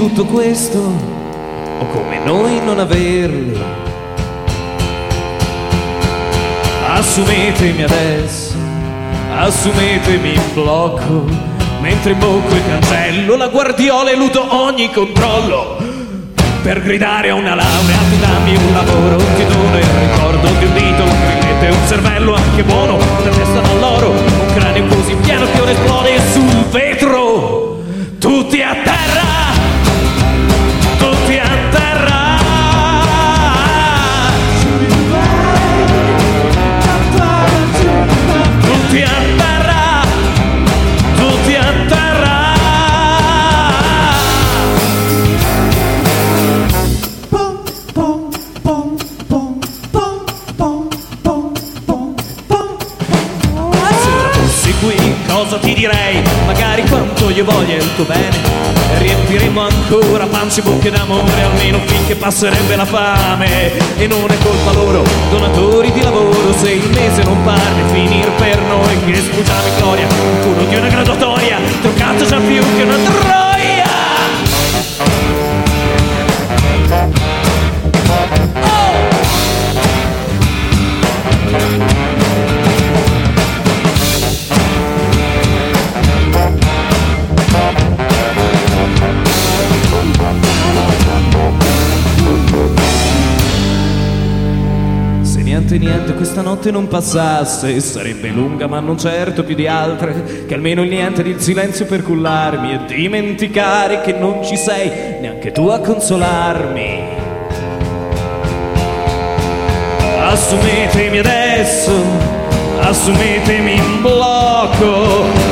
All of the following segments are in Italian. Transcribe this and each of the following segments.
tutto questo o come noi non averli Assumetemi adesso, assumetemi in blocco Mentre imbocco il cancello, la guardiola eludo ogni controllo Per gridare a una laurea, tu dammi un lavoro Ti dono il ricordo di un dito, un grilletto e un cervello anche buono La testa dall'oro, un cranio così pieno che ora esplode sul vetro Tutti a terra, ancora pance e bocche d'amore, almeno finché passerebbe la fame. E non è colpa loro, donatori di lavoro, se il mese non parte, finir per noi che spugiamo in gloria. Uno di una graduatoria, toccato già più che una troia. Niente niente questa notte non passasse. Sarebbe lunga ma non certo più di altre. Che almeno il niente di silenzio per cullarmi E dimenticare che non ci sei Neanche tu a consolarmi. Assumetemi adesso Assumetemi in blocco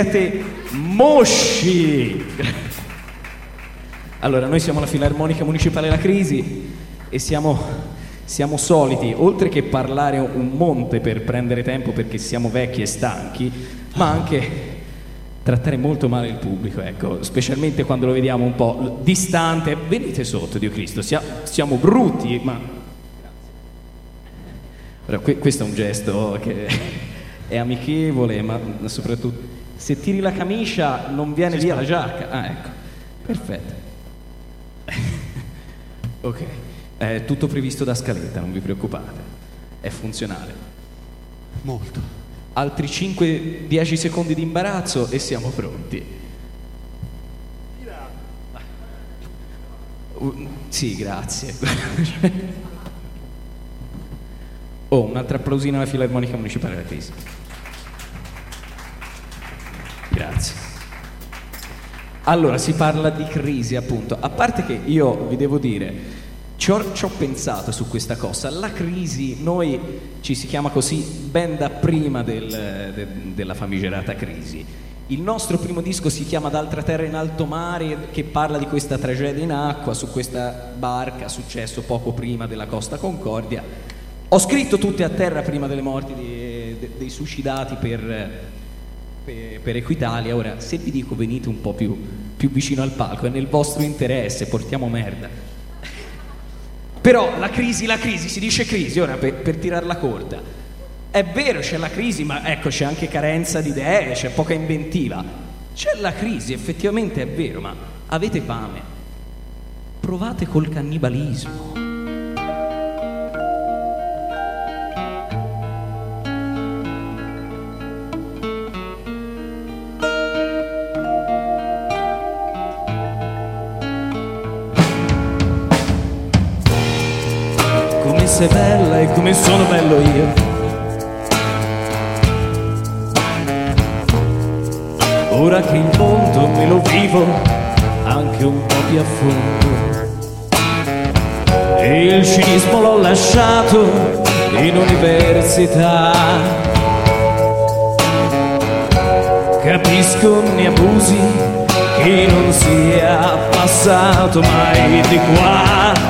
Siete mosci! Allora, noi siamo la Filarmonica Municipale La Crisi e siamo, siamo soliti, oltre che parlare un monte per prendere tempo perché siamo vecchi e stanchi, ma anche trattare molto male il pubblico, ecco, specialmente quando lo vediamo un po' distante. Venite sotto, Dio Cristo, sia- siamo brutti, ma però que- questo è un gesto che è amichevole, ma soprattutto se tiri la camicia non viene via la giacca. Ah, ecco. Perfetto. ok. È tutto previsto da scaletta, non vi preoccupate. È funzionale. Molto. Altri 5-10 secondi di imbarazzo e siamo pronti. Uh, sì, grazie. oh, un'altra applausina alla Filarmonica Municipale della Crisi. Grazie. Allora, si parla di crisi, appunto. A parte che io vi devo dire, ci ho, ci ho pensato su questa cosa. La crisi, noi ci si chiama così ben da prima del, de, della famigerata crisi. Il nostro primo disco si chiama D'altra terra in alto mare, che parla di questa tragedia in acqua, su questa barca, successo poco prima della Costa Concordia. Ho scritto tutte a terra prima delle morti dei, dei suicidati per, per, per, Equitalia. Ora, se vi dico venite un po' più, più vicino al palco, è nel vostro interesse, portiamo merda. Però la crisi, la crisi, si dice crisi, ora per, per tirarla corta è vero, c'è la crisi, ma ecco, c'è anche carenza di idee, c'è poca inventiva. C'è la crisi, effettivamente è vero, ma avete fame. Provate col cannibalismo. Sei bella e come sono bello io Ora che il mondo me lo vivo anche un po' più a fondo. E il cinismo l'ho lasciato in università. Capisco ne abusi che non sia passato mai di qua.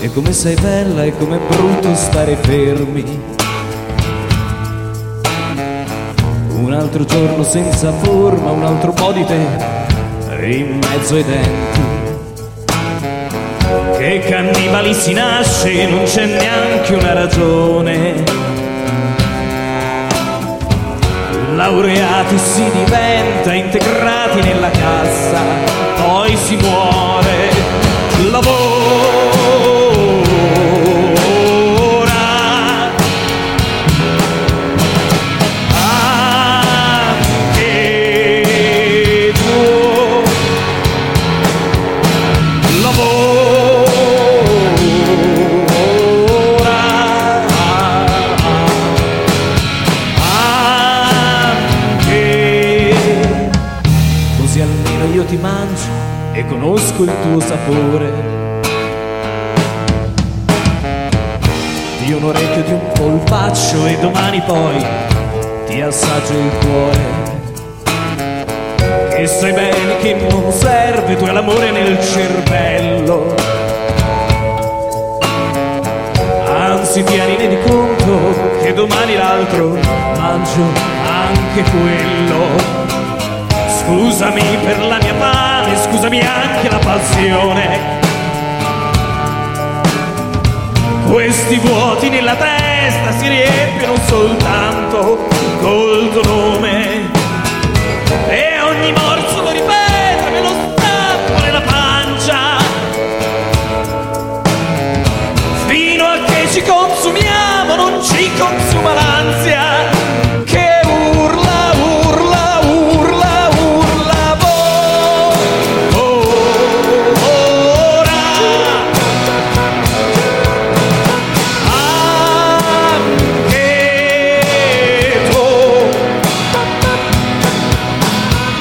E come sei bella e come è brutto stare fermi Un altro giorno senza forma, un altro po' di te in mezzo ai denti. Che cannibali si nasce, non c'è neanche una ragione. Laureati si diventa, integrati nella cassa, poi si muore. Lavoro sapore. Di un orecchio di un polpaccio e domani poi ti assaggio il cuore. Che sai bene che non serve, tu l'amore nel cervello. Anzi, tienine di conto che domani l'altro mangio anche quello. Scusami per la mia male, scusami anche la passione. Questi vuoti nella testa si riempiono soltanto col tuo nome. E ogni morso lo ripete, me lo stappo nella pancia. Fino a che ci consumiamo, non ci consuma l'ansia.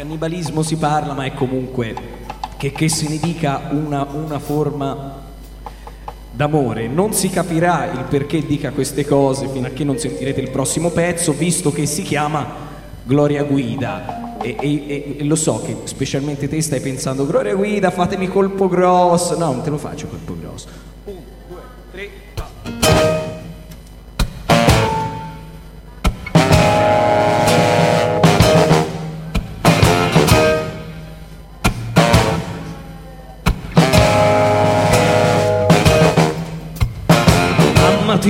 cannibalismo si parla, ma è comunque che, che se ne dica una, una forma d'amore. Non si capirà il perché dica queste cose fino a che non sentirete il prossimo pezzo, visto che si chiama Gloria Guida. E, e, e, lo so che specialmente te stai pensando Gloria Guida fatemi colpo grosso no non te lo faccio colpo grosso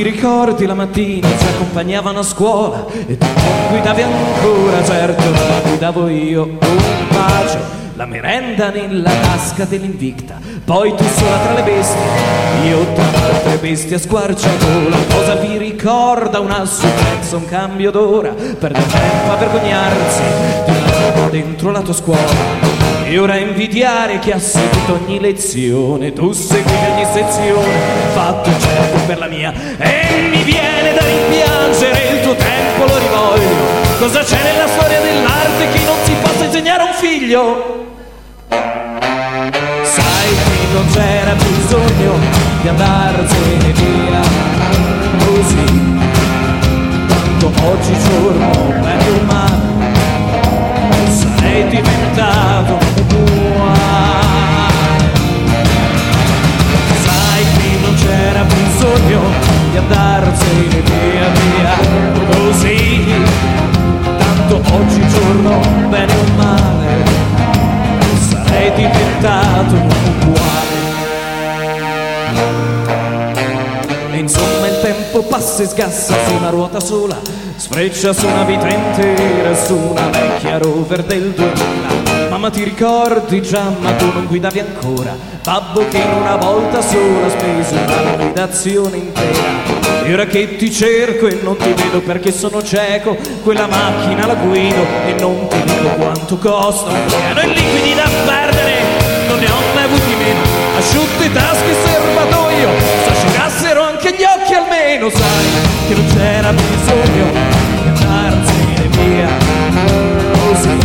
ti ricordi la mattina ci accompagnavano a scuola e tu non guidavi ancora, certo non guidavo io, un bacio. La merenda nella tasca dell'invicta, poi tu sola tra le bestie, io tra altre bestie a squarciagola, cosa vi ricorda una supplenza, un cambio d'ora, perde tempo a vergognarsi una dentro la tua scuola. E ora invidiare chi ha seguito ogni lezione, tu segui ogni sezione, fatto certo per la mia, e mi viene da rimpiangere il tuo tempo lo rivoglio. Cosa c'è nella storia dell'arte che non si possa insegnare a un figlio? Sai che non c'era bisogno di andarsene via così. Tanto oggigiorno, bene o male, sarei diventato di andarsene via via così. Tanto oggigiorno, bene o male, sei diventato uguale. E insomma il tempo passa e sgassa su una ruota sola, sfreccia su una vita intera, su una vecchia rover del 2000. Mamma ti ricordi già, ma tu non guidavi ancora, babbo che in una volta sola ha speso una guidazione intera. E ora che ti cerco e non ti vedo perché sono cieco, quella macchina la guido e non ti dico quanto costa. Un piano liquidi da perdere, non ne ho mai avuti meno, asciutte tasche serbatoio, se asciugassero anche gli occhi almeno, sai che non c'era bisogno di andarsene via. Così,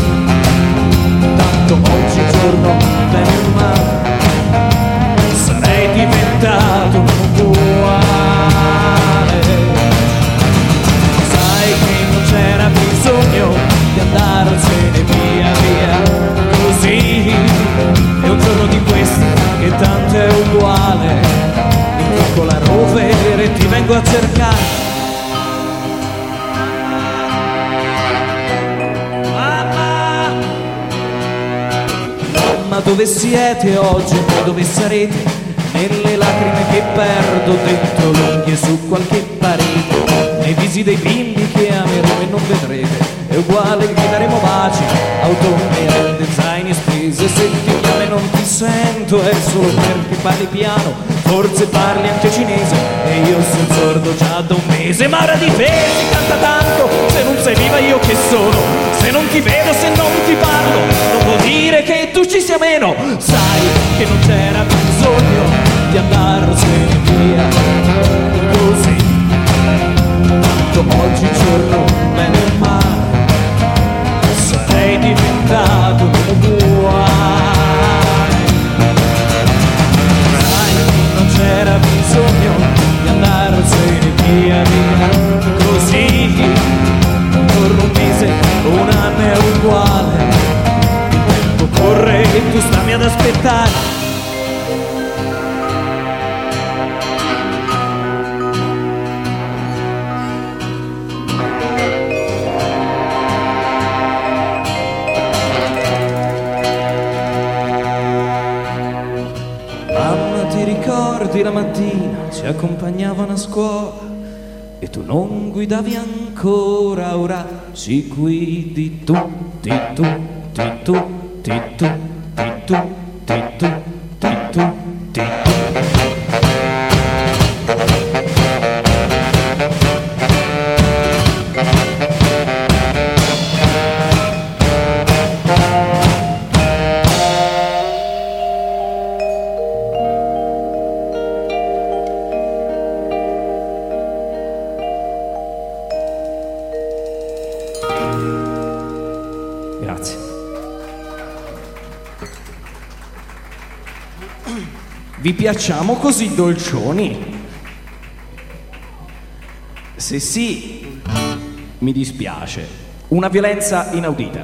tanto oggigiorno bene o sarei diventato c'era bisogno di andarsene via via. Così è un giorno di questi che tanto è uguale in piccola rover e ti vengo a cercare. Mamma dove siete oggi? Dove sarete? Nelle lacrime che perdo dentro l'unghie su qualche parete nei visi dei bimbi che ameremo e non vedrete è uguale vi daremo baci automne zaini spese. Se ti chiamo e non ti sento è solo perché parli piano forse parli anche cinese e io sono sordo già da un mese. Ma ora di te si canta tanto se non sei viva io che sono. Se non ti vedo se non ti parlo non vuol dire che tu ci sia meno. Sai che non c'era bisogno di andarsene via. Così tanto oggigiorno bene o male sarei diventato uguale. Sai non c'era bisogno di andarsene via via così torno un mese un anno è uguale. Il tempo corre e tu stammi ad aspettare ricordi la mattina ci accompagnavano a scuola e tu non guidavi ancora, ora ci guidi tutti, tutti, tutti, tutti, tutti, tutti, piacciamo così dolcioni? Se sì, mi dispiace. Una violenza inaudita.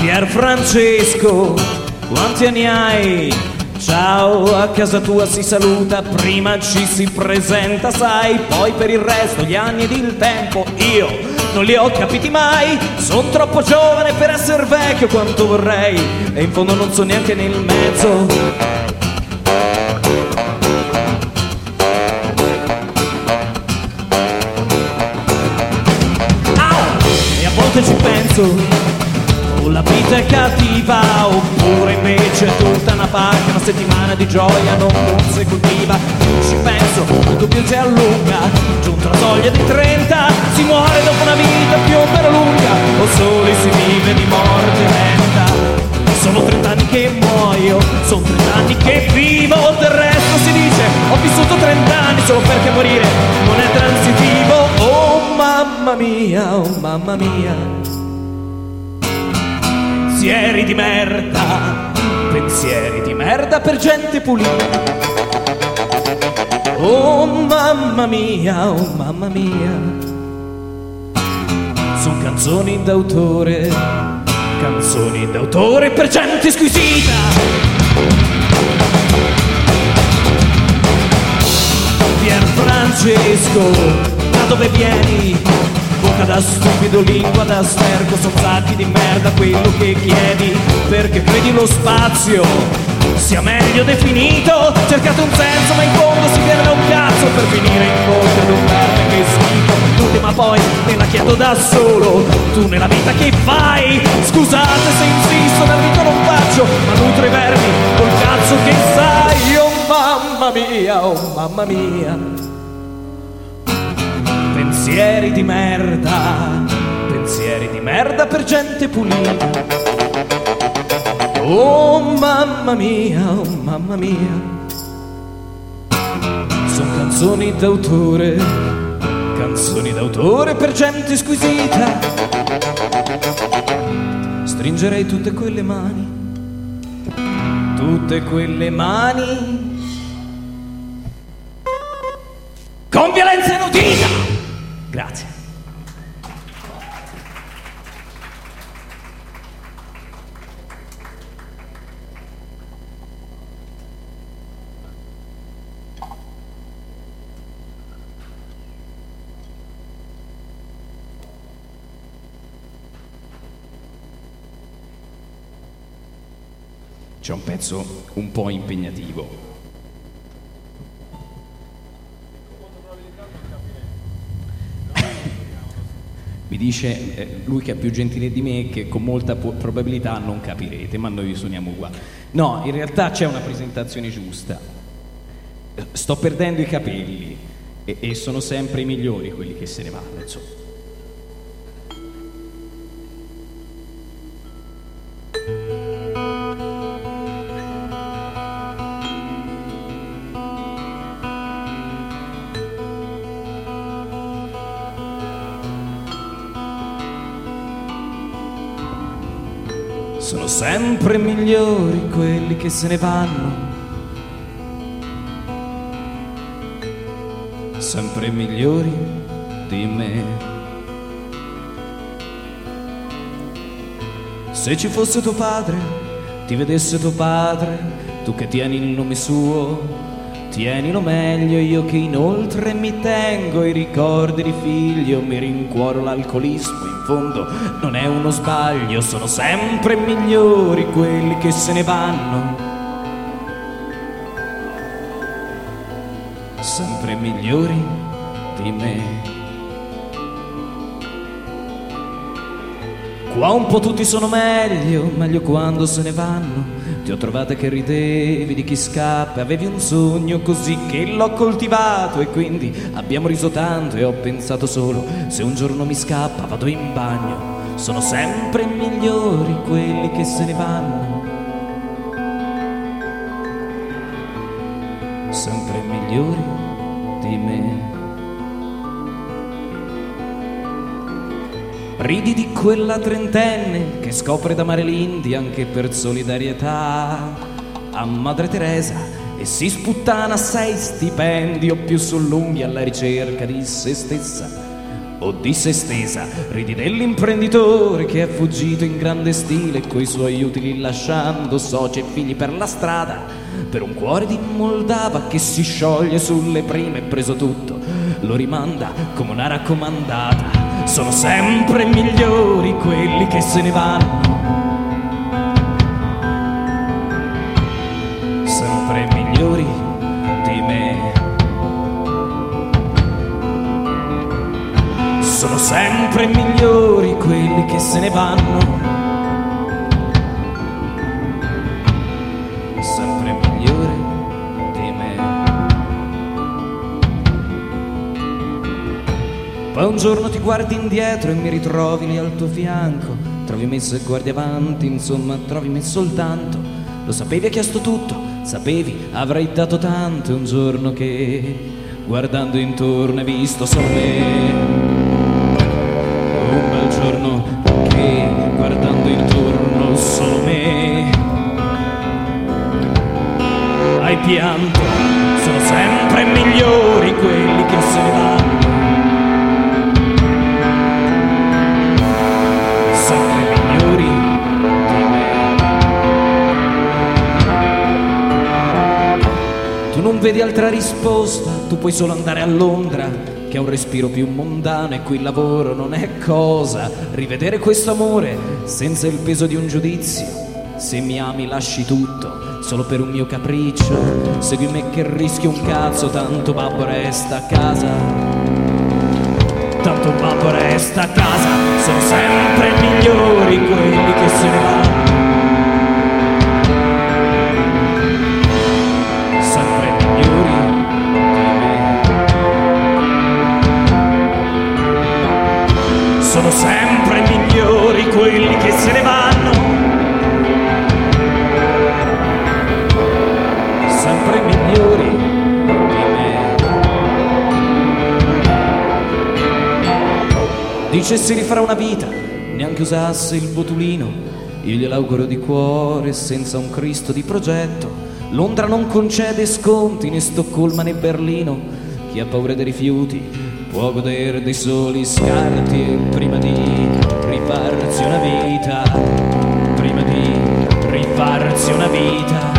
Pier Francesco, quanti anni hai? Ciao, a casa tua si saluta, prima ci si presenta, sai, poi per il resto, gli anni ed il tempo, io non li ho capiti mai. Sono troppo giovane per essere vecchio quanto vorrei, e in fondo non so neanche nel mezzo. volte ci penso o la vita è cattiva oppure invece è una pacca una settimana di gioia non consecutiva ci penso il dubbio si allunga. Giunta la soglia di 30 si muore dopo una vita più o meno lunga. O soli si vive di morte lenta sono 30 anni che muoio, sono 30 anni che vivo, del resto si dice ho vissuto 30 anni solo perché morire non è transitivo. Oh mamma mia, oh mamma mia. Pensieri di merda, pensieri di merda per gente pulita. Oh mamma mia, oh mamma mia. Sono canzoni d'autore canzoni d'autore per gente squisita. Pier Francesco, da dove vieni? Bocca da stupido, lingua da sterco, sono sacchi di merda quello che chiedi, perché credi lo spazio sia meglio definito. Cercate un senso, ma in fondo si viene un cazzo per finire in bocca ad un verme che schifo. Tutti, ma poi me la chiedo da solo. Tu nella vita che fai? Scusate se insisto, nel rito non faccio, ma nutro i vermi col cazzo che sai. Oh mamma mia, oh mamma mia. Pensieri di merda, pensieri di merda per gente pulita. Oh mamma mia, oh mamma mia. Sono canzoni d'autore, canzoni d'autore per gente squisita. Stringerei tutte quelle mani, tutte quelle mani. Con violenza inaudita! Grazie. C'è un pezzo un po' impegnativo. Mi dice eh, lui che è più gentile di me che con molta po- probabilità non capirete, ma noi suoniamo uguali. No, in realtà c'è una presentazione giusta. Sto perdendo i capelli e, e sono sempre i migliori quelli che se ne vanno, insomma. Quelli che se ne vanno. Sempre migliori di me. Se ci fosse tuo padre, ti vedesse tuo padre, tu che tieni il nome suo, tienilo meglio, io che inoltre mi tengo i ricordi di figlio, mi rincuoro l'alcolismo, in fondo non è uno sbaglio, sono sempre migliori quelli che se ne vanno. Sempre migliori di me. Qua un po' tutti sono meglio, meglio quando se ne vanno. Ti ho trovate che ridevi di chi scappa, avevi un sogno così che l'ho coltivato e quindi abbiamo riso tanto e ho pensato solo, se un giorno mi scappa vado in bagno. Sono sempre migliori quelli che se ne vanno. Sempre migliori di me. Ridi di quella trentenne che scopre d'amare l'India anche per solidarietà a Madre Teresa e si sputtana sei stipendi o più sull'unghia alla ricerca di se stessa o di se stessa. Ridi dell'imprenditore che è fuggito in grande stile coi suoi utili lasciando soci e figli per la strada per un cuore di Moldava che si scioglie sulle prime preso tutto lo rimanda come una raccomandata sono sempre migliori quelli che se ne vanno. Sempre migliori di me. Sono sempre migliori quelli che se ne vanno. Poi un giorno ti guardi indietro e mi ritrovi lì al tuo fianco. Trovi me se guardi avanti, insomma, trovi me soltanto. Lo sapevi, hai chiesto tutto, sapevi, avrai dato tanto. Un giorno che, guardando intorno, hai visto solo me. Un bel giorno che, guardando intorno, solo me. Hai pianto, sono sempre migliori quelli che se ne vanno. Non vedi altra risposta, tu puoi solo andare a Londra, che è un respiro più mondano e qui il lavoro non è cosa. Rivedere questo amore senza il peso di un giudizio. Se mi ami lasci tutto, solo per un mio capriccio. Segui me che rischio un cazzo, tanto babbo resta a casa tanto babbo resta a casa, sono sempre migliori quelli che se ne vanno. Sono sempre migliori quelli che se ne vanno. Sempre migliori di me. Dice si rifarà una vita, neanche usasse il botulino. Io gliel'auguro di cuore, senza un Cristo di progetto. Londra non concede sconti né Stoccolma né Berlino. Chi ha paura dei rifiuti può godere dei soli scarti. E prima di rifarsi una vita, prima di rifarsi una vita,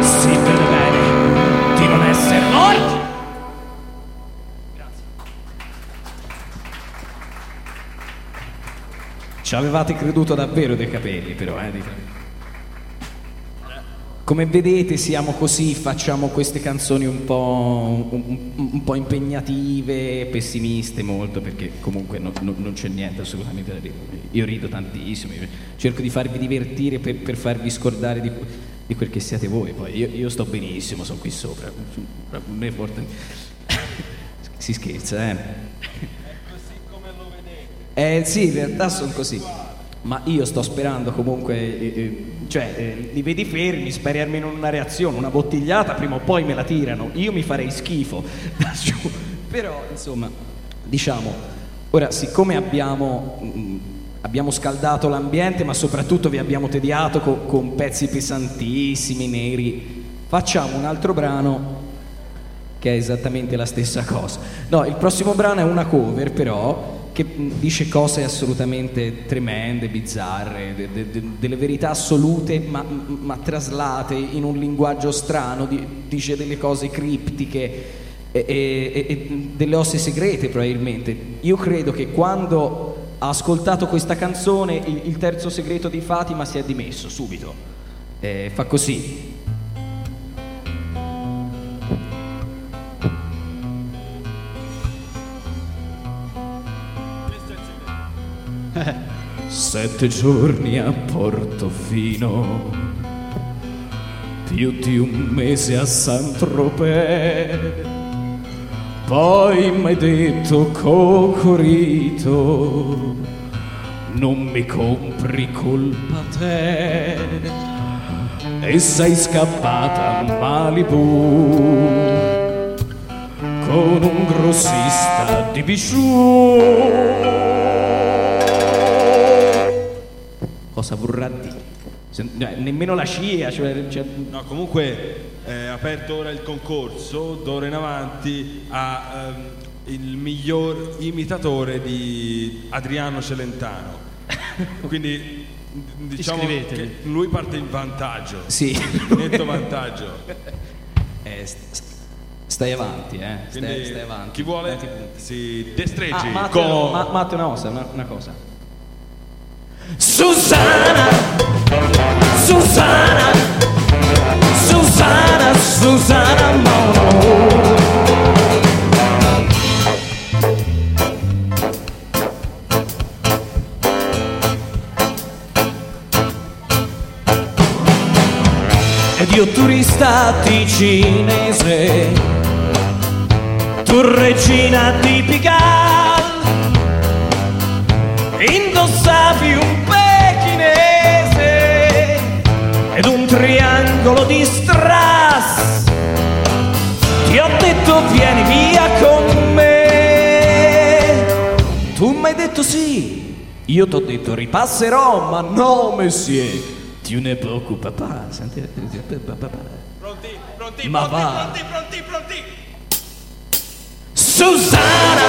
si vede bene di non essere morti. Ci avevate creduto davvero dei capelli, però, eh? Come vedete siamo così, facciamo queste canzoni un po', un, un- po' impegnative, pessimiste molto, perché comunque no- no- non c'è niente assolutamente da dire. Io rido tantissimo, io cerco di farvi divertire per, per farvi scordare di, di quel che siete voi. Poi io, io sto benissimo, sono qui sopra. Me forte- si scherza, eh? Eh sì, in realtà sono così. Ma io sto sperando comunque, eh, eh, cioè, eh, li vedi fermi, speri almeno una reazione, una bottigliata, prima o poi me la tirano. Io mi farei schifo da giù. Però, insomma, diciamo, ora, siccome abbiamo, mm, abbiamo scaldato l'ambiente, ma soprattutto vi abbiamo tediato co- con pezzi pesantissimi, neri, facciamo un altro brano che è esattamente la stessa cosa. No, il prossimo brano è una cover però che dice cose assolutamente tremende, bizzarre, de- de- de- delle verità assolute ma, ma traslate in un linguaggio strano, di- dice delle cose criptiche e, e- e delle osse segrete probabilmente. Io credo che quando ha ascoltato questa canzone il, il terzo segreto di Fatima si è dimesso subito. Eh, fa così. Sette giorni a Portofino, più di un mese a Saint-Tropez, poi m'hai detto Cocorito, non mi compri colpa te, e sei scappata a Malibu con un grossista di bijou. Cosa vorrà dire? Cioè, nemmeno la scia, cioè, cioè- No, comunque è aperto ora il concorso, d'ora in avanti a ehm, il miglior imitatore di Adriano Celentano. Quindi diciamo che lui parte in vantaggio, sì. netto vantaggio. Eh, st- st- Stai avanti, eh. Stai, stai avanti. chi vuole si destreggi Ah, Matteo, con... ma, Matteo, una cosa, una, una cosa. Susanna, Susanna, Susanna, Susanna Mono. Ed io turista ticinese, tu regina tipica indossavi un ed un triangolo di strass. Ti ho detto vieni via con me. Tu mi hai detto sì. Io ti ho detto ripasserò, ma no, monsieur. Tu ne preoccupa pas. Senti, Pronti, pronti, Ma pronti, va. pronti, pronti, pronti. Susanna,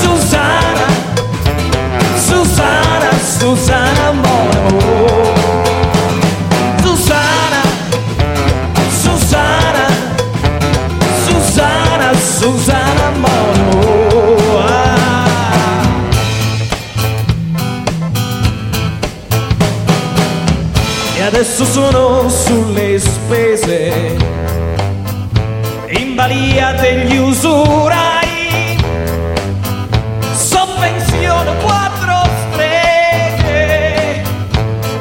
Susanna, Susanna, Susanna Mono. Adesso sono sulle spese in balia degli usurai. Sovvenzione quattro streghe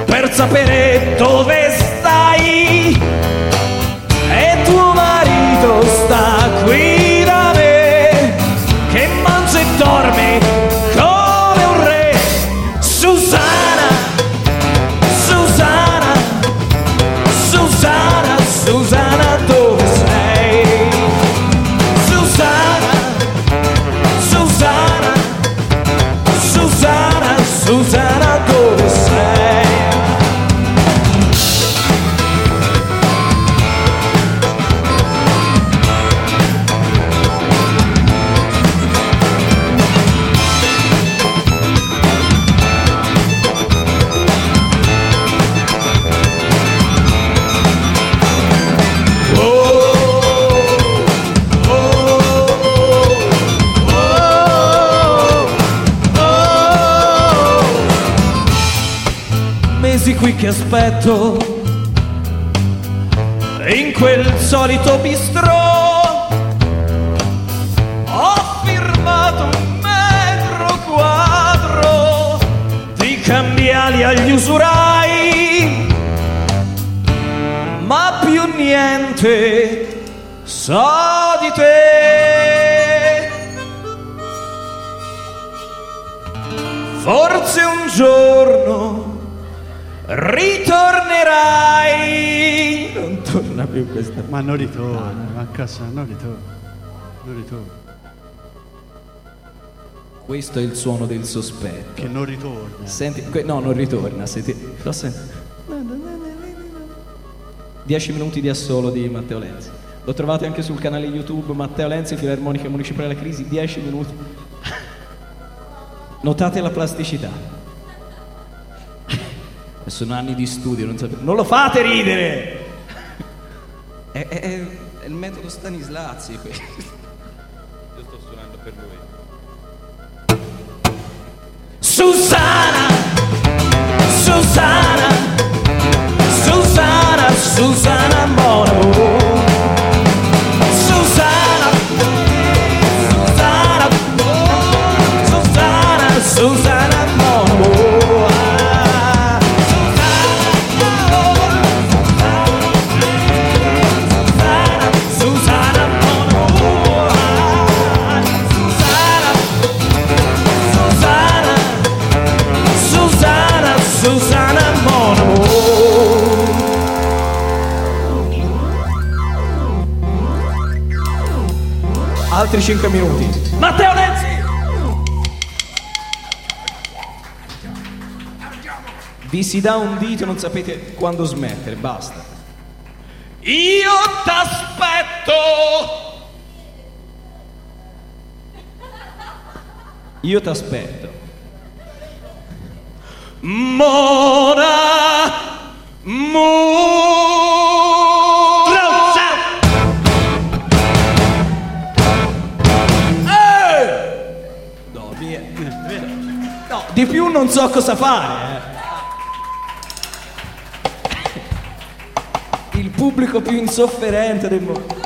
per sapere dove che ma a casa non ritorna. Non ritorna. Questo è il suono del sospetto. Che non ritorna. Senti, que- no, non ritorna. Senti, lo senti? 10 minuti di assolo di Matteo Lenzi. Lo trovate anche sul canale YouTube Matteo Lenzi, Filarmonica Municipale della Crisi, 10 minuti. Notate la plasticità. Sono anni di studio, non sapevo. Non lo fate ridere! È, è- è- è il metodo Stanislazzi questo. Io sto suonando per lui. Susanna, Susanna, Susanna, Susanna Mono. Altri 5 minuti. Matteo Lenzi! Vi si dà un dito non sapete quando smettere, basta. Io t'aspetto! Io ti aspetto. Mona più non so cosa fare. eh. Il pubblico più insofferente del mondo.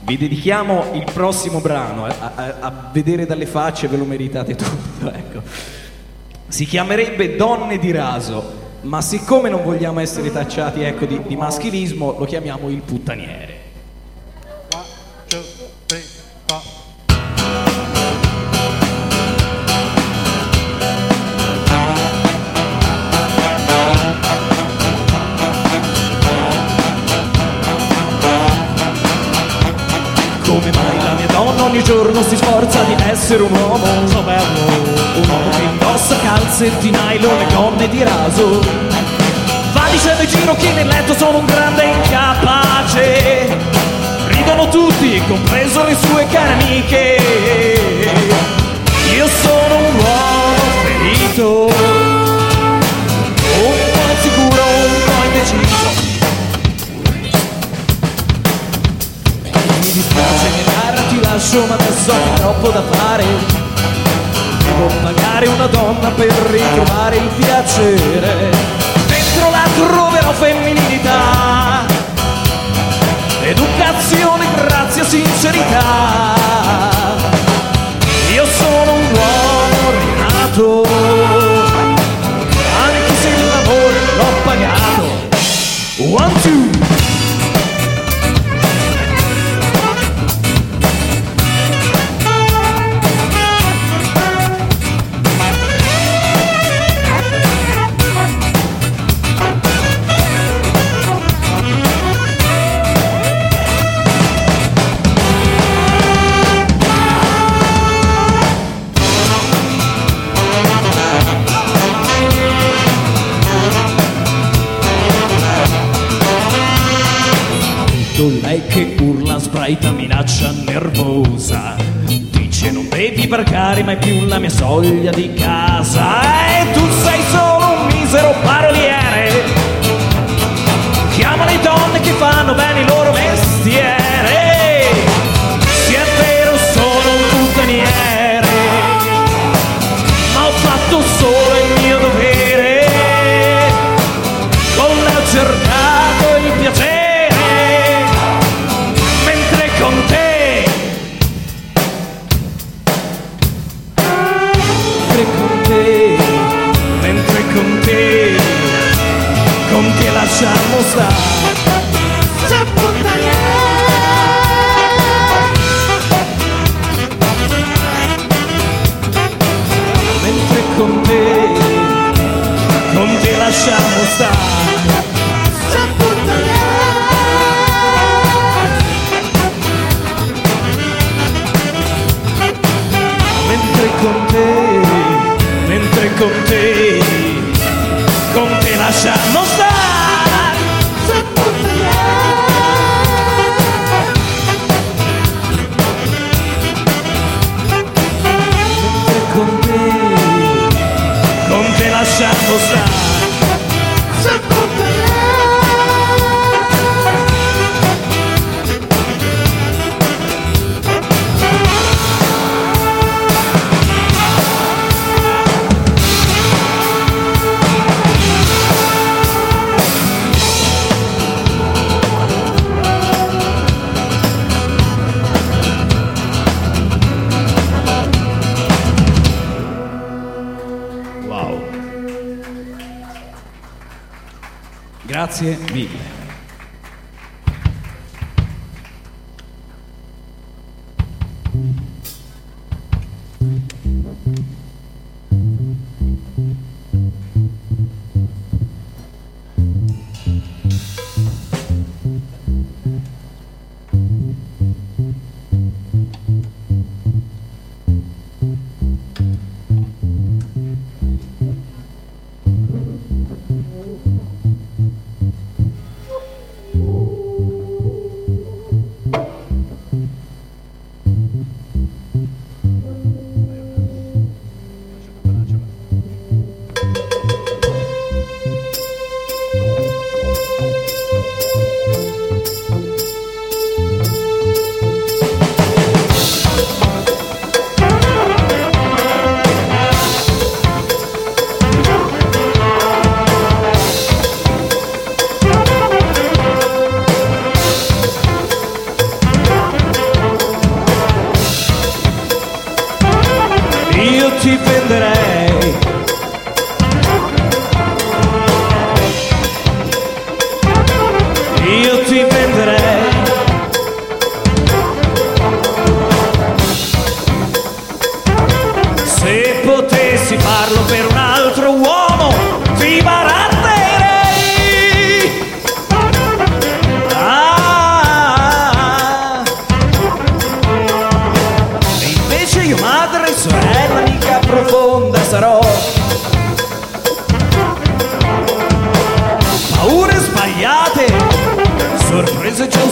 Vi dedichiamo il prossimo brano, eh, a, a- a vedere dalle facce ve lo meritate tutto, ecco. Si chiamerebbe Donne di raso, ma siccome non vogliamo essere tacciati ecco, di, di maschilismo, lo chiamiamo il puttaniere. Come mai la mia donna ogni giorno si sforza di essere un uomo? So bello Un uomo che indossa calzetti nylon e gonne di raso. Va dicendo in giro che nel letto sono un grande incapace Ridono tutti, compreso le sue care amiche. Io sono un uomo ferito Un po' insicuro, un po' indeciso. Mi dispiace che Lara ti lascio ma adesso ho troppo da fare. Devo pagare una donna per ritrovare il piacere. Dentro la troverò femminilità. Educazione, grazia, sincerità. Io sono un uomo rinato varcare mai più la mia soglia di casa Grazie mille.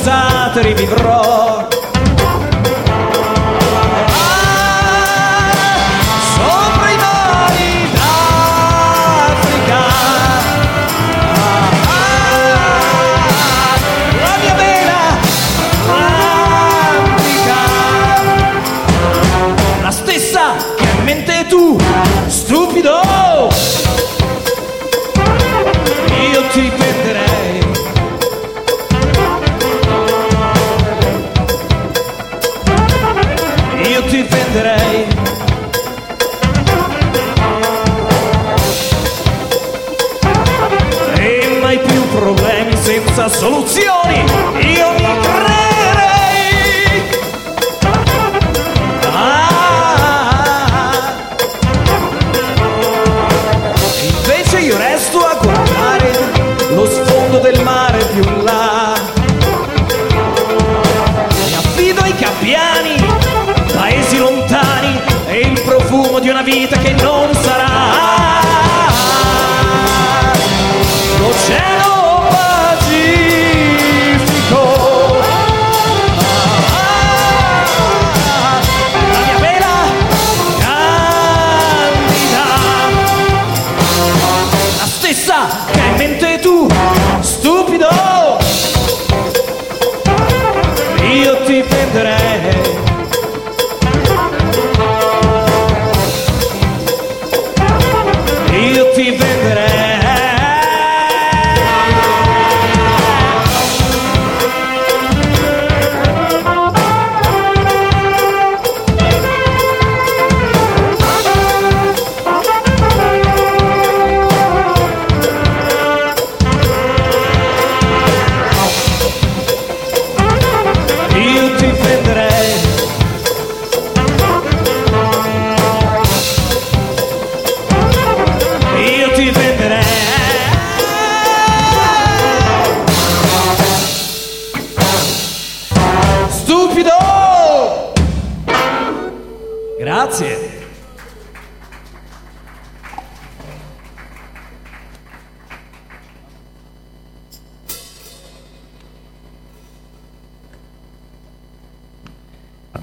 accusate di vivrò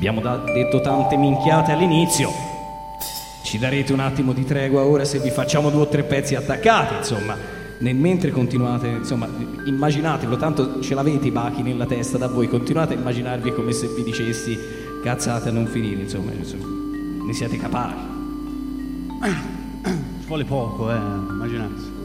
Abbiamo detto tante minchiate all'inizio. Ci darete un attimo di tregua ora se vi facciamo due o tre pezzi attaccati, insomma. Nel mentre continuate, insomma, immaginatevelo, tanto ce l'avete i bachi nella testa da voi, continuate a immaginarvi come se vi dicessi cazzate a non finire, insomma, insomma, ne siete capaci. Ci vuole poco, eh, immaginarsi.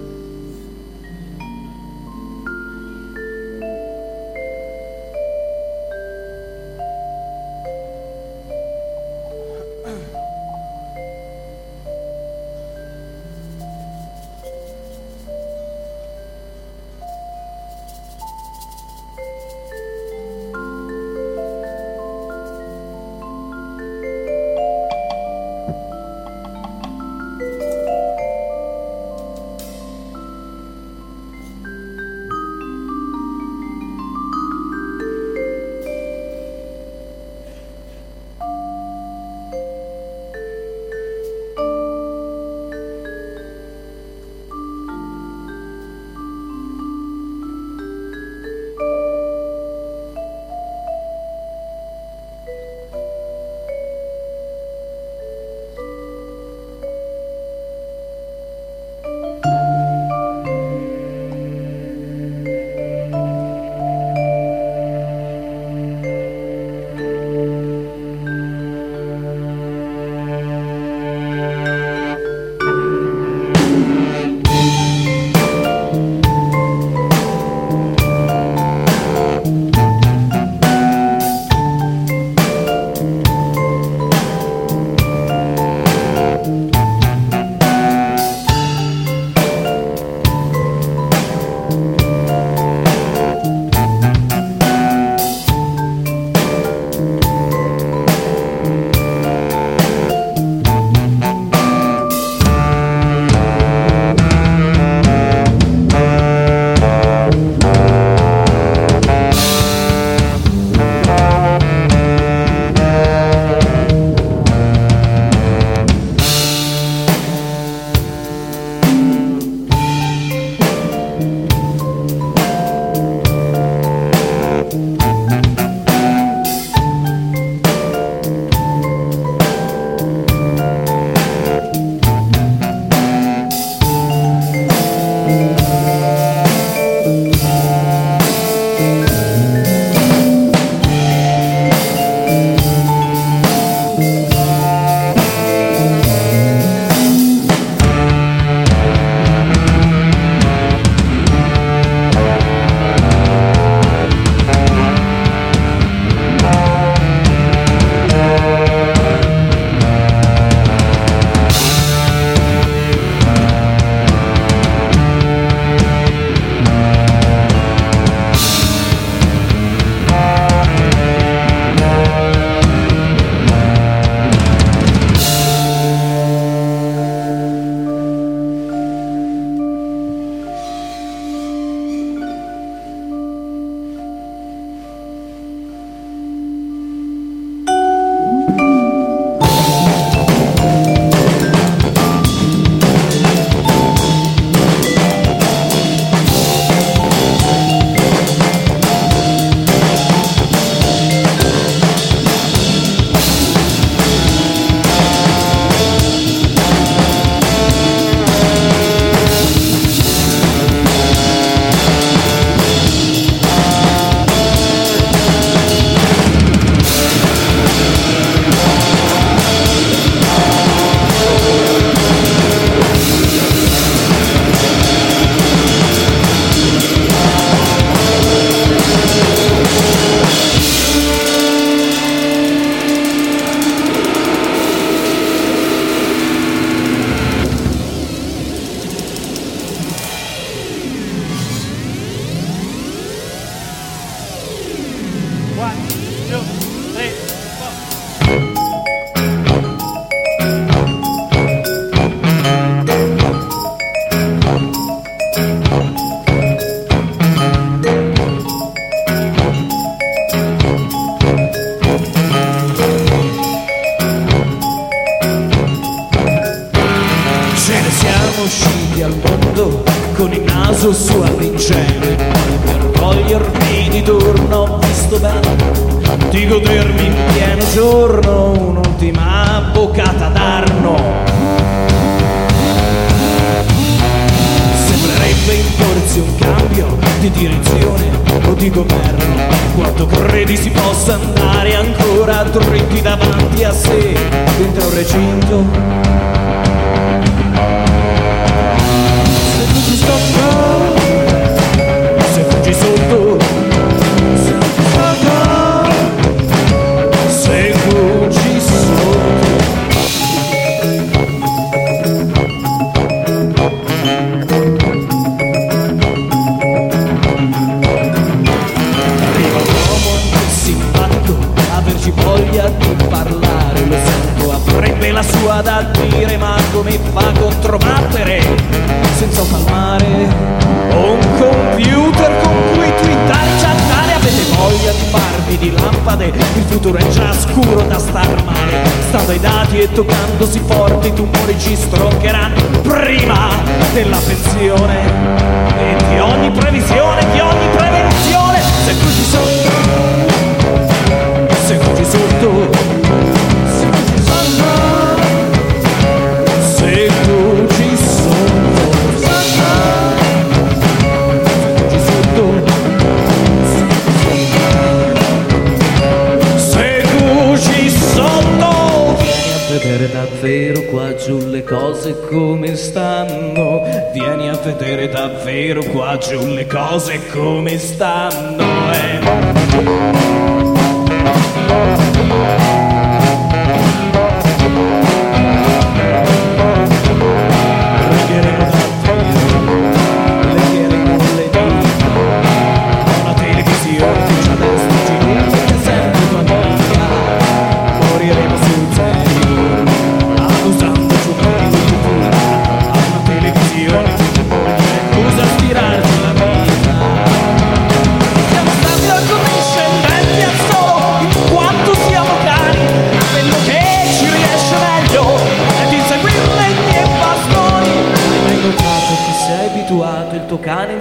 Davvero qua giù le cose come stanno, vieni a vedere davvero qua giù le cose come stanno. Eh.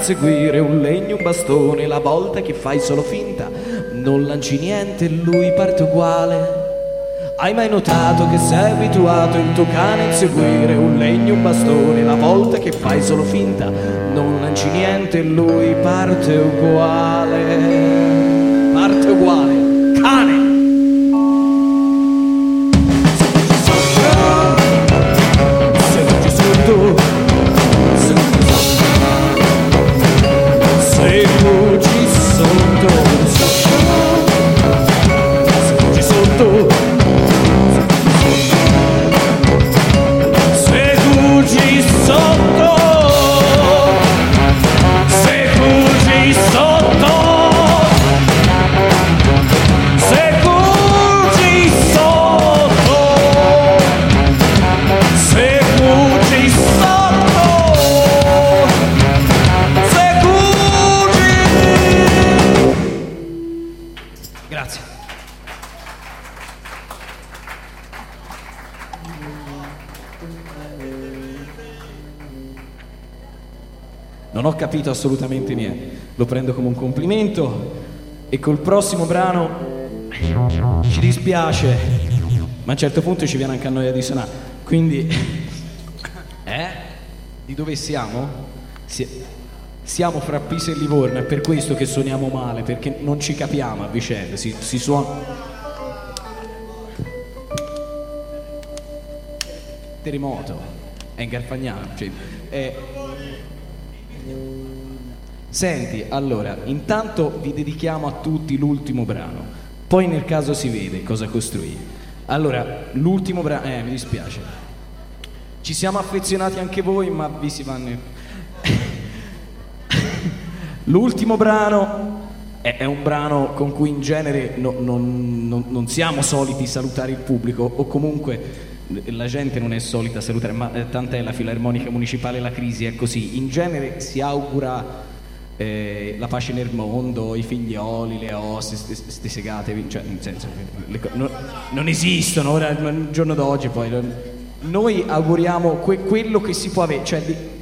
Inseguire un legno, un bastone, la volta che fai solo finta, non lanci niente, lui parte uguale. Hai mai notato che sei abituato il tuo cane a inseguire un legno, un bastone, la volta che fai solo finta, non lanci niente, lui parte uguale. Parte uguale. Capito assolutamente niente, lo prendo come un complimento e col prossimo brano ci dispiace, ma a un certo punto ci viene anche a noia di suonare. Quindi, eh? Di dove siamo? Si- siamo fra Pisa e Livorno, è per questo che suoniamo male, perché non ci capiamo a vicenda, si, si suona... Terremoto, è in Garfagnano, cioè, è- Senti, allora, intanto vi dedichiamo a tutti l'ultimo brano, poi nel caso si vede cosa costruire. Allora, l'ultimo brano, eh, mi dispiace. Ci siamo affezionati anche voi, ma vi si vanno. L'ultimo brano è, un brano con cui in genere no- non, non- non siamo soliti salutare il pubblico, o comunque la gente non è solita salutare, ma eh, tant'è la Filarmonica Municipale La Crisi è così. In genere si augura eh, la pace nel mondo, i figlioli, le osse, queste segate, cioè nel senso le no- non esistono, ora il giorno d'oggi poi noi auguriamo que- quello che si può avere, cioè di-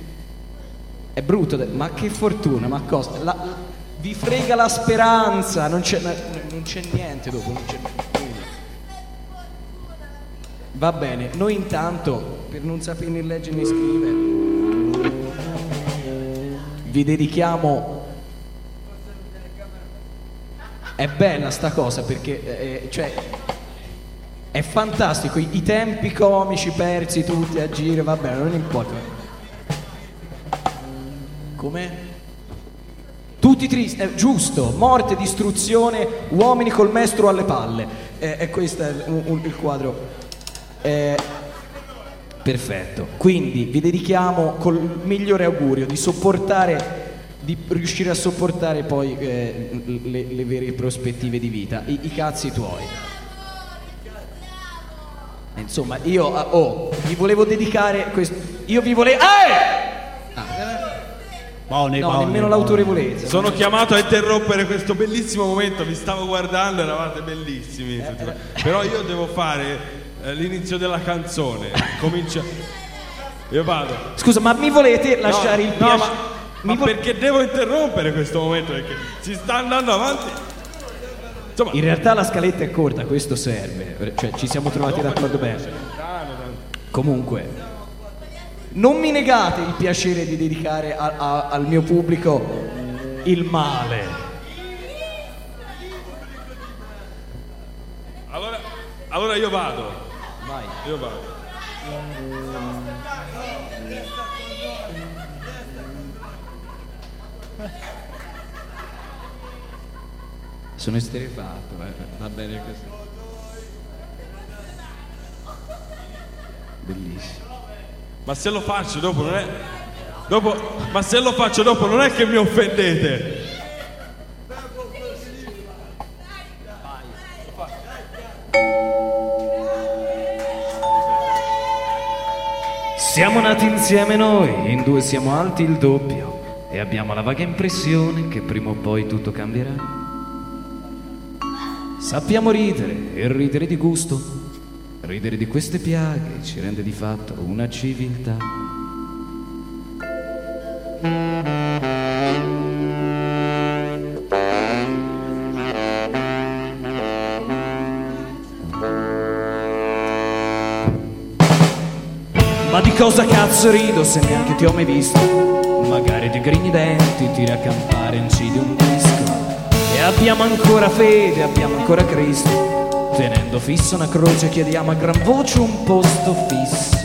È brutto, ma che fortuna, ma cosa? La- vi frega la speranza, non c'è, non c'è niente dopo, non c'è nulla. Va bene, noi intanto, per non sapere né leggere né scrivere, vi dedichiamo... È bella sta cosa perché, eh, cioè, è fantastico, i, i tempi comici persi tutti a giro, va bene, non importa. Come? Tutti tristi, è giusto, morte, distruzione, uomini col mestro alle palle. Eh, e questo il, il quadro. Eh, perfetto. Quindi vi dedichiamo col migliore augurio di sopportare, di riuscire a sopportare poi eh, le, le vere prospettive di vita, i, i cazzi tuoi. Insomma, io ah, oh, vi volevo dedicare questo. Io vi volevo. Eh! Buoni, No, buoni, nemmeno l'autorevolezza. Sono chiamato a interrompere questo bellissimo momento, vi stavo guardando, eravate bellissimi. Eh, quanti. Però io devo fare eh, l'inizio della canzone. Comincia. Io vado. Scusa, ma mi volete lasciare no, il no, piacere? ma, mi ma vo- perché devo interrompere questo momento? Perché si sta andando avanti. Insomma, In realtà la scaletta è corta, questo serve. Cioè, ci siamo trovati d'accordo bene. Comunque, non mi negate il piacere di dedicare a- a- al mio pubblico il male. allora, allora io vado. Vai. Io vado. Sono esterefatto, eh. va bene così. Bellissimo. Ma se lo faccio dopo non è. Dopo, ma se lo faccio dopo non è che mi offendete. Siamo nati insieme noi, in due siamo alti il doppio e abbiamo la vaga impressione che prima o poi tutto cambierà. Sappiamo ridere e ridere di gusto. Ridere di queste piaghe ci rende di fatto una civiltà. Cosa cazzo rido se neanche ti ho mai visto? Magari ti grigni denti, tiri a campare, incidi un disco. E abbiamo ancora fede, abbiamo ancora Cristo. Tenendo fissa una croce chiediamo a gran voce un posto fisso.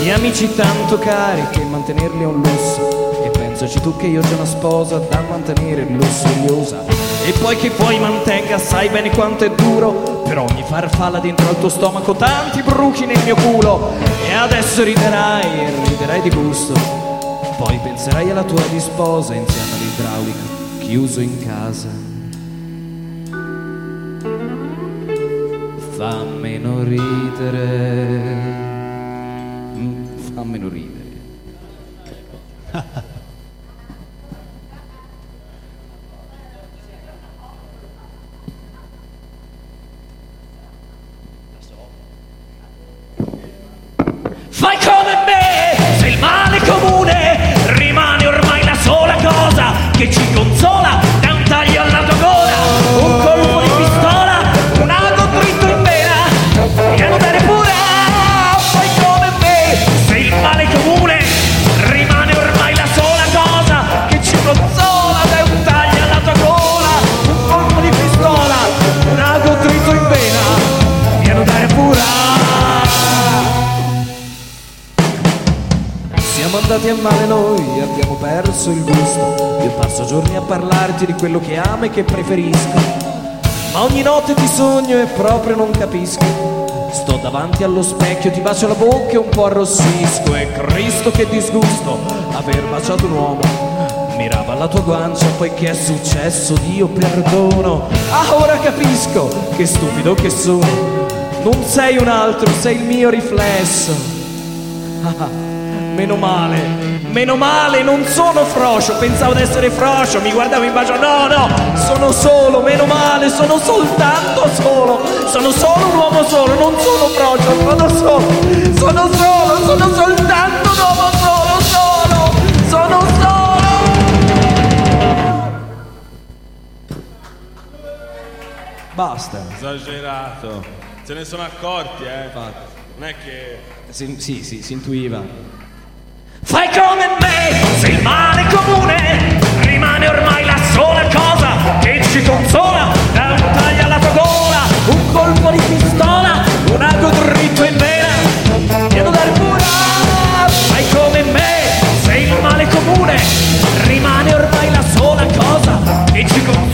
Gli amici tanto cari che mantenerli è un lusso. E pensaci tu che io ho già una sposa da mantenere lussuriosa. E poi che poi mantenga, sai bene quanto è duro. Per ogni farfalla dentro al tuo stomaco, tanti bruchi nel mio culo. E adesso riderai e riderai di gusto. Poi penserai alla tua di sposa insieme all'idraulico, chiuso in casa. Fa meno ridere. Mm, Fa meno ridere. Quello che amo e che preferisco. Ma ogni notte ti sogno e proprio non capisco. Sto davanti allo specchio, ti bacio la bocca e un po' arrossisco. E Cristo che disgusto aver baciato un uomo. Mirava alla tua guancia, poi che è successo? Dio perdono. Ah, ora capisco che stupido che sono. Non sei un altro, sei il mio riflesso. Ah, Meno male, Meno male, non sono frocio, pensavo di essere frocio, mi guardavo in bacio, no, no, sono solo, meno male, sono soltanto solo, sono solo un uomo solo, non sono frocio, sono solo, sono solo, sono soltanto un uomo solo, solo, sono solo. Basta. Esagerato, se ne sono accorti, eh. Infatti. Non è che... Si, sì, sì, si intuiva. Come me, se il male comune rimane ormai la sola cosa che ci consola. Da un taglio alla tua gola, un colpo di pistola, un ago dritto in vena. Chiedo dare pura, fai come me, se il male comune rimane ormai la sola cosa che ci consola.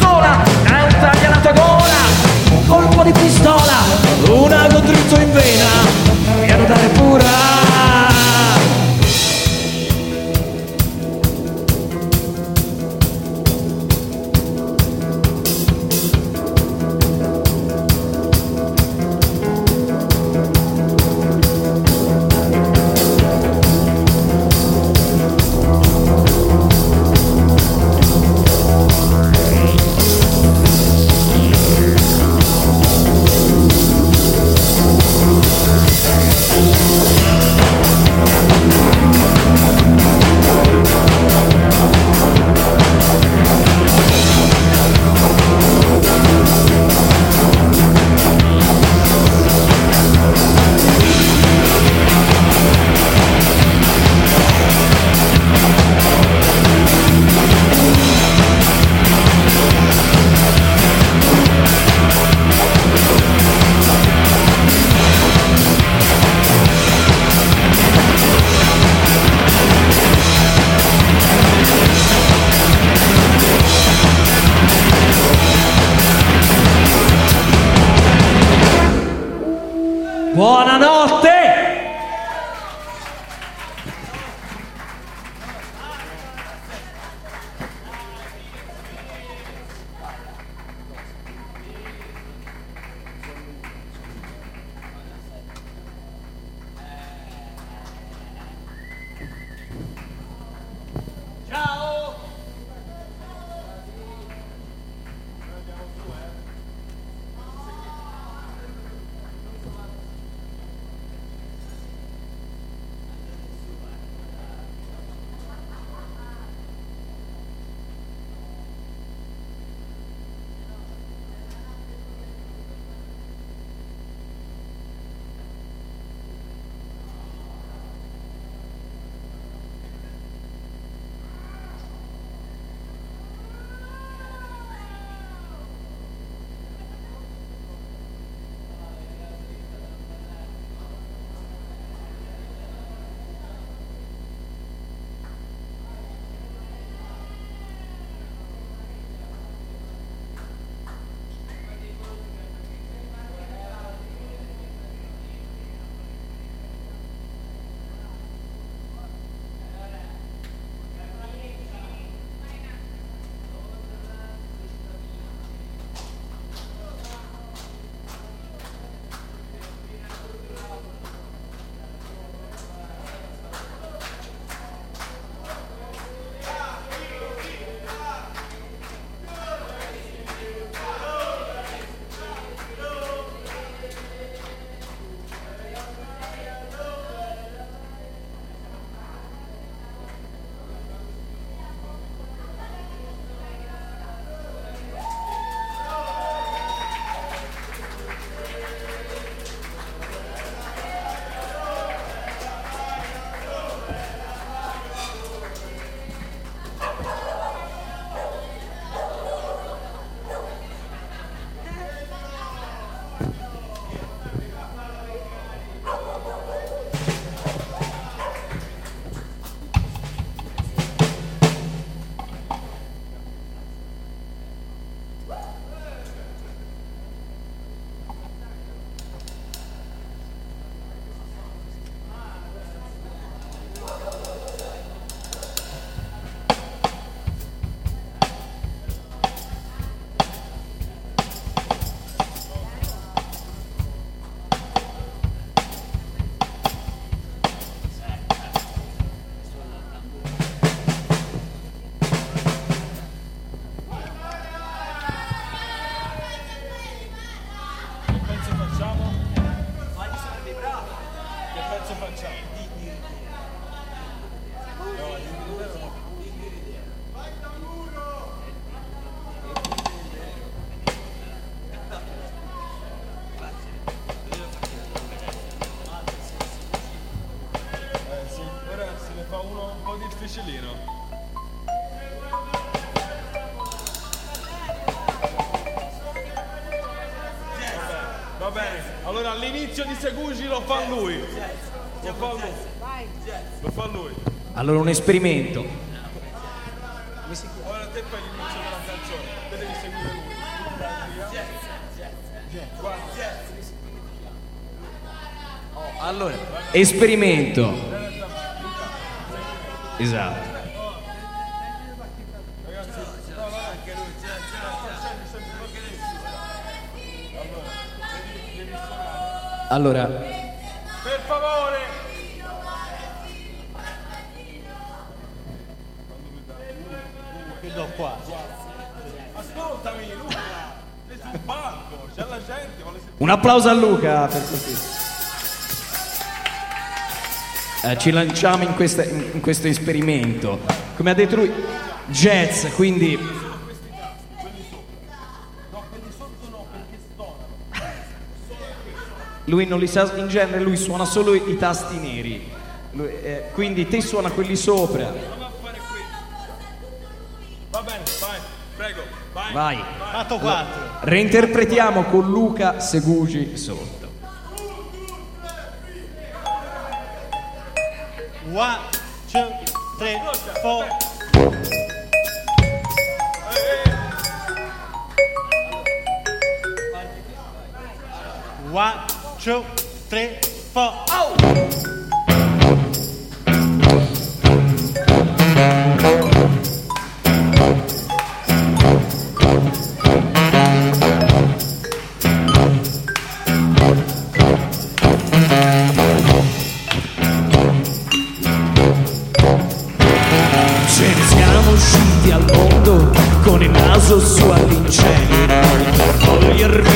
Difficilino. Va bene, allora all'inizio di Segugi lo fa lui. Lo fa lui. Lo fa lui. Allora un esperimento. Ora te fai l'inizio della canzone, te devi seguire lui. Allora, esperimento. Esatto. Allora, Per favore! Che do qua? Ascoltami, Luca! Sei sul palco, c'è la gente, un applauso a Luca per cortesia. Eh, ci lanciamo in, questa- in- questo esperimento. Come ha detto lui, jazz, quindi Lui non li sa, in genere lui suona solo i tasti neri. Lui, eh, quindi te suona quelli sopra. Va bene, vai, prego, vai. Vai. Fatto 4. Reinterpretiamo con Luca Segugi sotto. One, two, three, four. One, two, three, four. Ce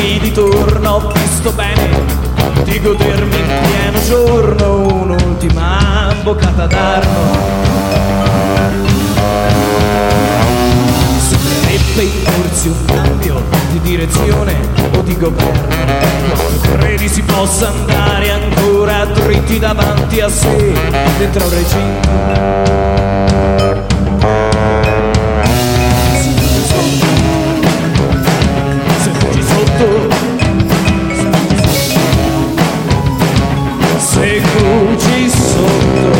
togliermi di torno ho visto bene di godermi in pieno giorno un'ultima boccata d'arno. Sembrerebbe imporsi un cambio di direzione o di governo. Quando credi si possa andare ancora dritti davanti a sé dentro un recinto? Segugi sotto.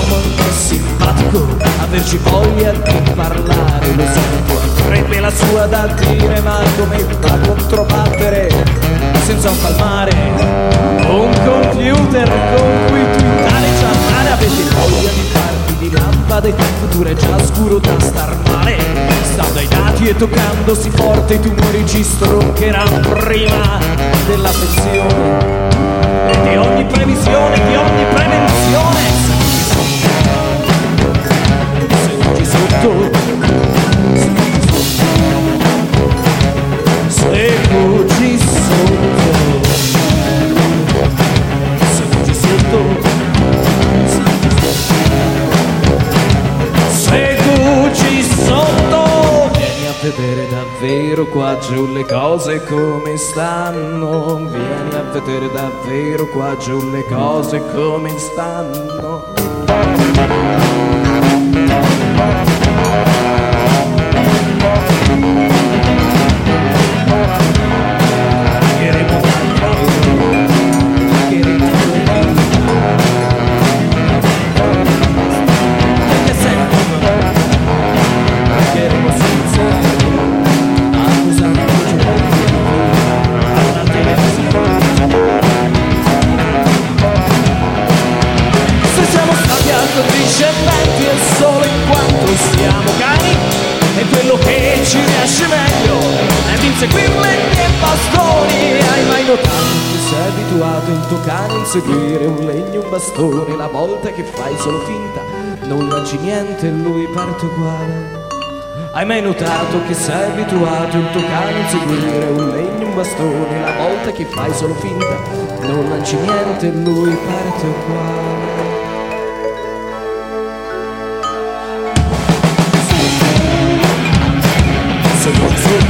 Uomo è simpatico Averci voglia di parlare Lo sento, avrebbe la sua da dire Ma come da controbattere Senza palmare Un computer con cui twittare chattare Avete voglia di farvi di lampade Future già scuro da star male Stando ai dati e toccandosi forte I tumori ci stroncheranno prima della pensione di ogni previsione, di ogni prevenzione. Segugi sotto. Segugi sotto. Segugi vedere davvero qua giù le cose come stanno. Vieni a vedere davvero qua giù le cose come stanno. Stati accondiscendenti è solo in quanto siamo cani e quello che ci riesce meglio è di inseguirle e bastoni. Hai mai notato che sei abituato il tuo cane a inseguire un legno e un bastone la volta che fai solo finta non lanci niente e lui parte uguale. Hai mai notato che sei abituato il tuo cane a inseguire un legno e un bastone la volta che fai solo finta non lanci niente e lui parte uguale.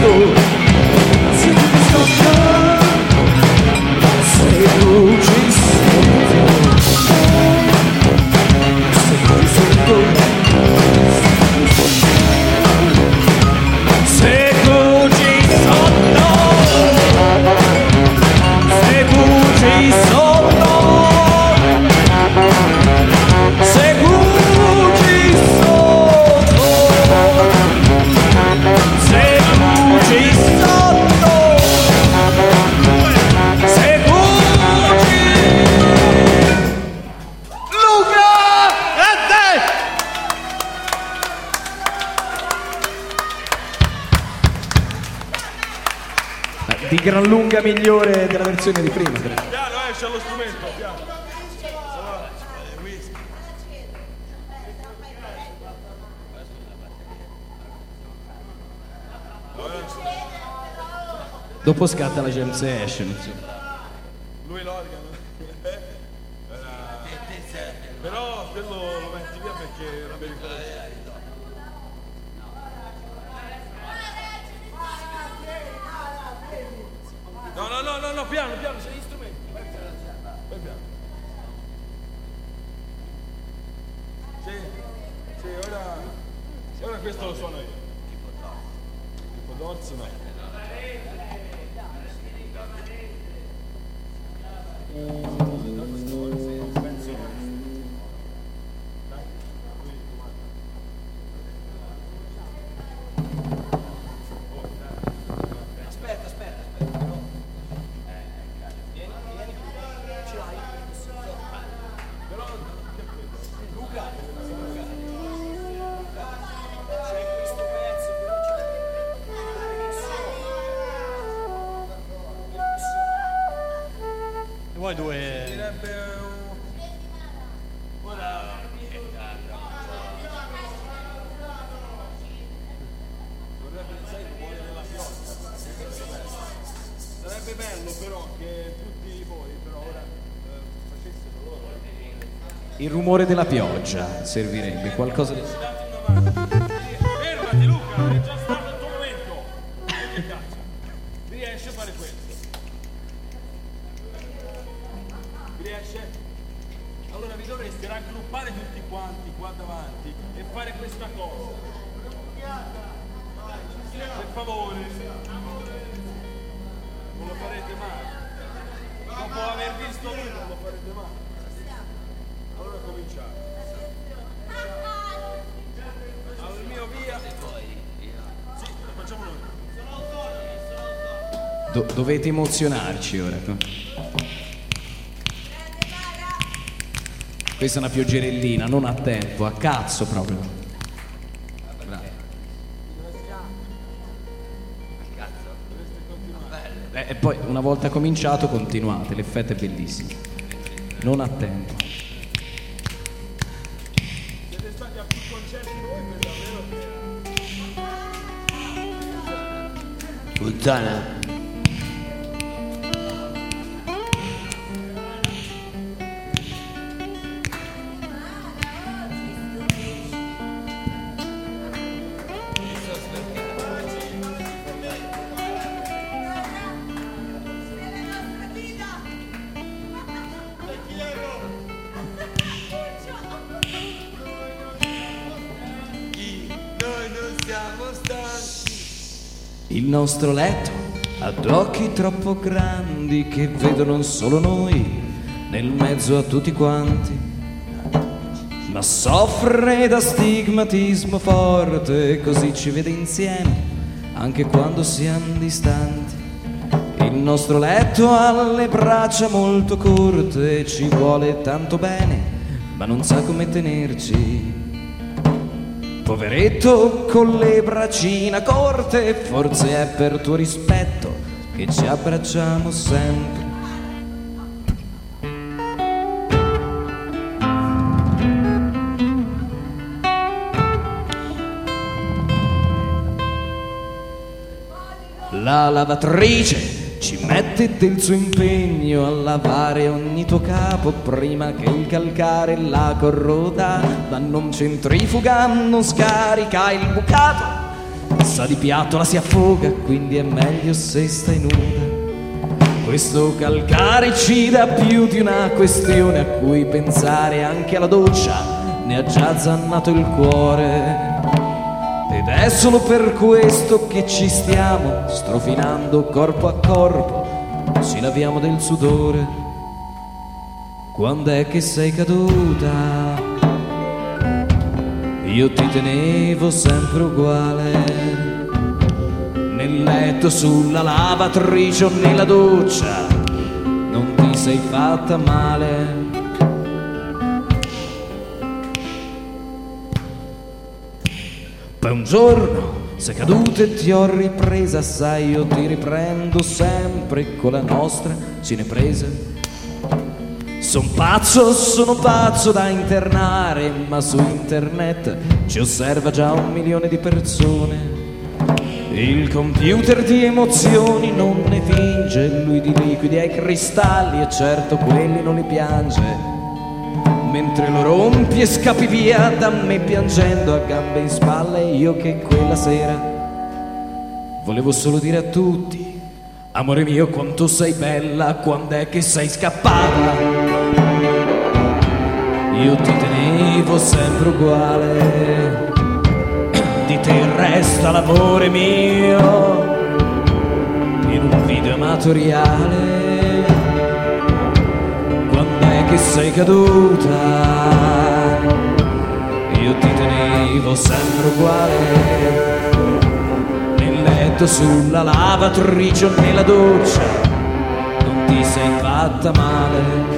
Segugi lunga migliore della versione di prima. Piano, esce lo strumento, piano. Eh. Dopo scatta la jam session. insomma. Vuoi due... Direbbe un... Ora... Vorrebbe, sai, il cuore della pioggia. Sarebbe bello però che tutti voi, però ora, eh, facessero loro. Il rumore della pioggia servirebbe, qualcosa di... dovete emozionarci ora. Questa è una pioggerellina, non a tempo, a cazzo proprio. Eh, E poi una volta cominciato continuate, l'effetto è bellissimo. Non a tempo. Siete siamo stanchi. Il nostro letto due occhi troppo grandi che vedono solo noi nel mezzo a tutti quanti. Ma soffre da stigmatismo forte, così ci vede insieme anche quando siamo distanti. Il nostro letto ha le braccia molto corte, ci vuole tanto bene, ma non sa come tenerci. Poveretto con le braccina corte, forse è per tuo rispetto che ci abbracciamo sempre. La lavatrice ci mette del suo impegno a lavare ogni tuo capo prima che il calcare la corroda, ma non centrifuga, non scarica il bucato. Sa di piatto la si affoga, quindi è meglio se stai nuda. Questo calcare ci dà più di una questione a cui pensare anche alla doccia, ne ha già zannato il cuore. Ed è solo per questo che ci stiamo strofinando corpo a corpo, ci laviamo del sudore. Quando è che sei caduta? Io ti tenevo sempre uguale. Nel letto, sulla lavatrice o nella doccia, non ti sei fatta male. Un giorno Sei caduta e ti ho ripresa, sai, io ti riprendo sempre con la nostra cinepresa. Son pazzo, sono pazzo da internare, ma su internet ci osserva già un milione di persone. Il computer di emozioni non ne finge, lui di liquidi ai cristalli e certo quelli non li piange. Mentre lo rompi e scappi via da me piangendo a gambe in spalle, io che quella sera volevo solo dire a tutti, amore mio quanto sei bella, quando è che sei scappata? Io ti tenevo sempre uguale, di te resta l'amore mio, in un video amatoriale che sei caduta? Io ti tenevo sempre uguale, nel letto, sulla lavatrice o nella doccia, non ti sei fatta male.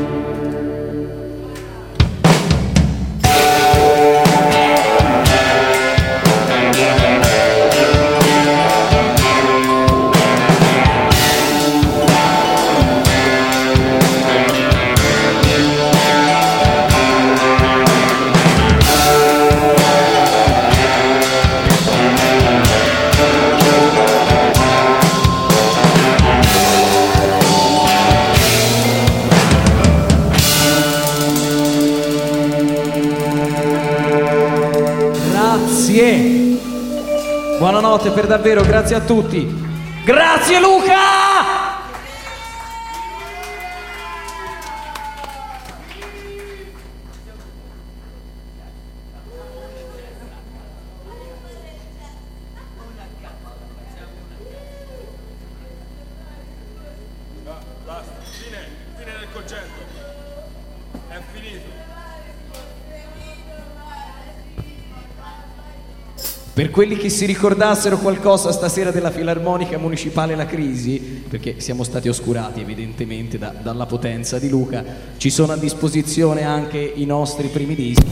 Buonanotte per davvero, grazie a tutti. Grazie Luca! Quelli che si ricordassero qualcosa stasera della Filarmonica Municipale La Crisi, perché siamo stati oscurati evidentemente da- dalla potenza di Luca, ci sono a disposizione anche i nostri primi dischi,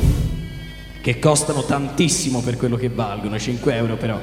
che costano tantissimo per quello che valgono, 5 euro però